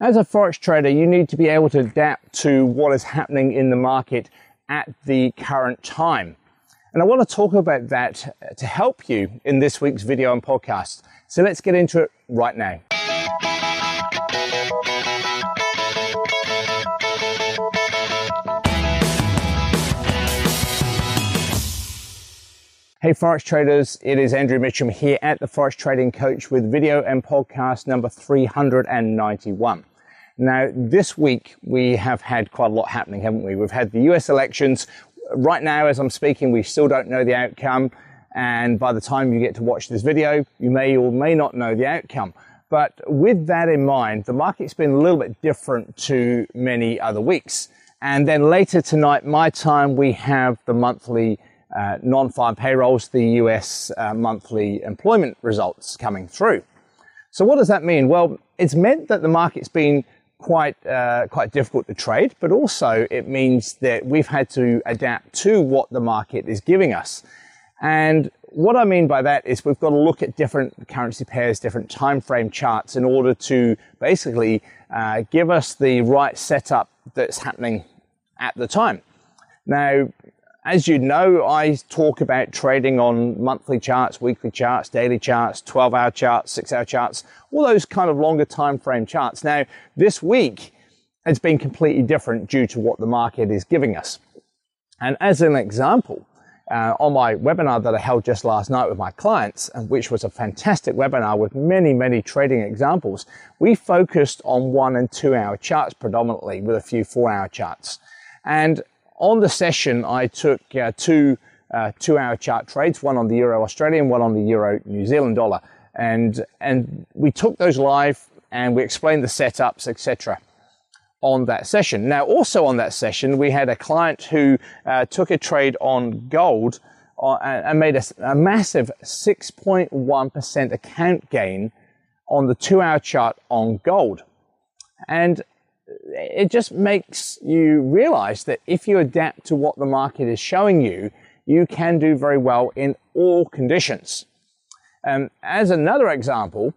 As a forex trader, you need to be able to adapt to what is happening in the market at the current time. And I want to talk about that to help you in this week's video and podcast. So let's get into it right now. Hey Forex traders, it is Andrew Mitchem here at the Forex Trading Coach with video and podcast number 391. Now, this week we have had quite a lot happening, haven't we? We've had the US elections. Right now, as I'm speaking, we still don't know the outcome. And by the time you get to watch this video, you may or may not know the outcome. But with that in mind, the market's been a little bit different to many other weeks. And then later tonight, my time, we have the monthly uh, non-farm payrolls, the US uh, monthly employment results coming through. So what does that mean? Well, it's meant that the market's been quite uh, quite difficult to trade, but also it means that we've had to adapt to what the market is giving us. And what I mean by that is we've got to look at different currency pairs, different time frame charts in order to basically uh, give us the right setup that's happening at the time. Now, as you know, I talk about trading on monthly charts, weekly charts, daily charts, 12 hour charts, six hour charts, all those kind of longer time frame charts. Now, this week has been completely different due to what the market is giving us. And as an example, uh, on my webinar that I held just last night with my clients, and which was a fantastic webinar with many, many trading examples, we focused on one and two hour charts predominantly with a few four hour charts. And on the session, I took uh, two uh, two-hour chart trades, one on the Euro Australian, one on the Euro New Zealand dollar, and and we took those live and we explained the setups, etc. On that session. Now, also on that session, we had a client who uh, took a trade on gold uh, and made a, a massive 6.1% account gain on the two-hour chart on gold. And it just makes you realize that if you adapt to what the market is showing you, you can do very well in all conditions. Um, as another example,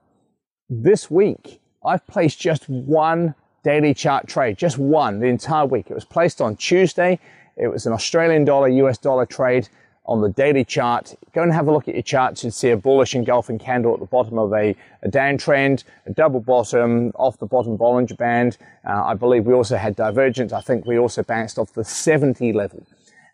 this week I've placed just one daily chart trade, just one the entire week. It was placed on Tuesday. It was an Australian dollar, US dollar trade on the daily chart. Go and have a look at your charts. You'd see a bullish engulfing candle at the bottom of a, a downtrend, a double bottom off the bottom Bollinger Band. Uh, I believe we also had divergence. I think we also bounced off the 70 level.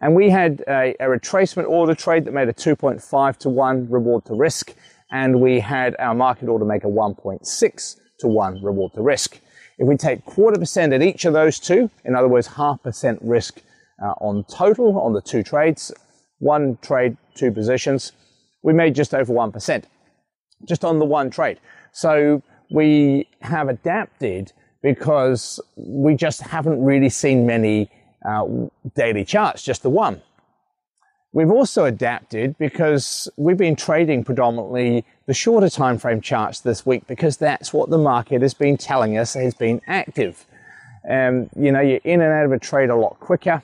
And we had a, a retracement order trade that made a 2.5 to 1 reward to risk. And we had our market order make a 1.6 to 1 reward to risk. If we take quarter percent at each of those two, in other words, half percent risk uh, on total on the two trades, one trade, two positions, we made just over 1%, just on the one trade. So we have adapted because we just haven't really seen many uh, daily charts, just the one. We've also adapted because we've been trading predominantly the shorter time frame charts this week because that's what the market has been telling us has been active. Um, you know, you're in and out of a trade a lot quicker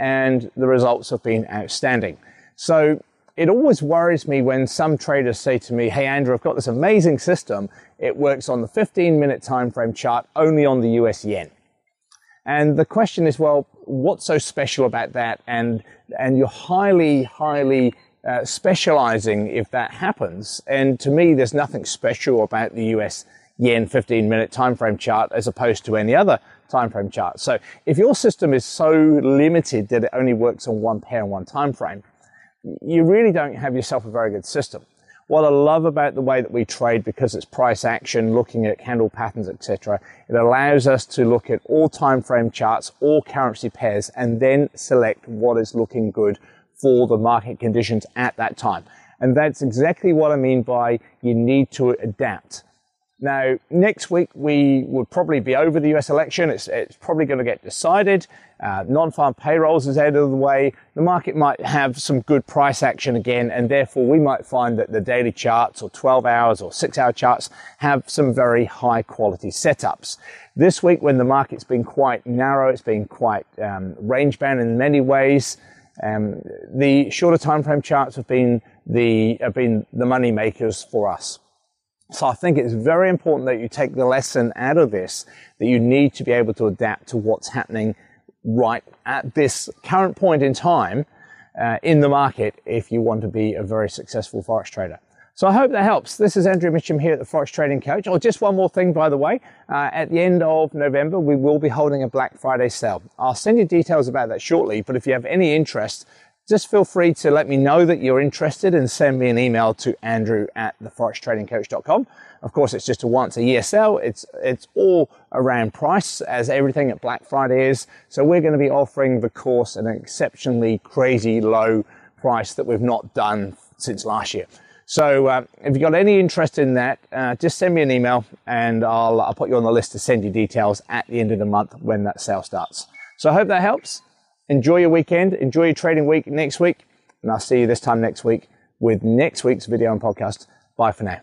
and the results have been outstanding. So it always worries me when some traders say to me, Hey, Andrew, I've got this amazing system. It works on the 15 minute time frame chart only on the US yen. And the question is, well, what's so special about that? And, and you're highly, highly uh, specializing if that happens. And to me, there's nothing special about the US yen 15 minute time frame chart as opposed to any other time frame chart. So if your system is so limited that it only works on one pair and one time frame, you really don't have yourself a very good system. What I love about the way that we trade, because it's price action, looking at candle patterns, etc., it allows us to look at all time frame charts, all currency pairs, and then select what is looking good for the market conditions at that time. And that's exactly what I mean by you need to adapt. Now, next week we would probably be over the US election. It's, it's probably going to get decided. Uh, non-farm payrolls is out of the way. The market might have some good price action again, and therefore we might find that the daily charts or 12 hours or 6 hour charts have some very high quality setups. This week, when the market's been quite narrow, it's been quite um, range bound in many ways. Um, the shorter time frame charts have been the have been the money makers for us. So I think it's very important that you take the lesson out of this, that you need to be able to adapt to what's happening right at this current point in time uh, in the market if you want to be a very successful Forex trader. So I hope that helps. This is Andrew Mitchem here at the Forex Trading Coach. Oh, just one more thing, by the way. Uh, at the end of November, we will be holding a Black Friday sale. I'll send you details about that shortly, but if you have any interest, just feel free to let me know that you're interested and send me an email to andrew at theforextradingcoach.com. Of course, it's just a once a year sale. It's, it's all around price as everything at Black Friday is. So we're going to be offering the course at an exceptionally crazy low price that we've not done since last year. So uh, if you've got any interest in that, uh, just send me an email and I'll, I'll put you on the list to send you details at the end of the month when that sale starts. So I hope that helps. Enjoy your weekend. Enjoy your trading week next week. And I'll see you this time next week with next week's video and podcast. Bye for now.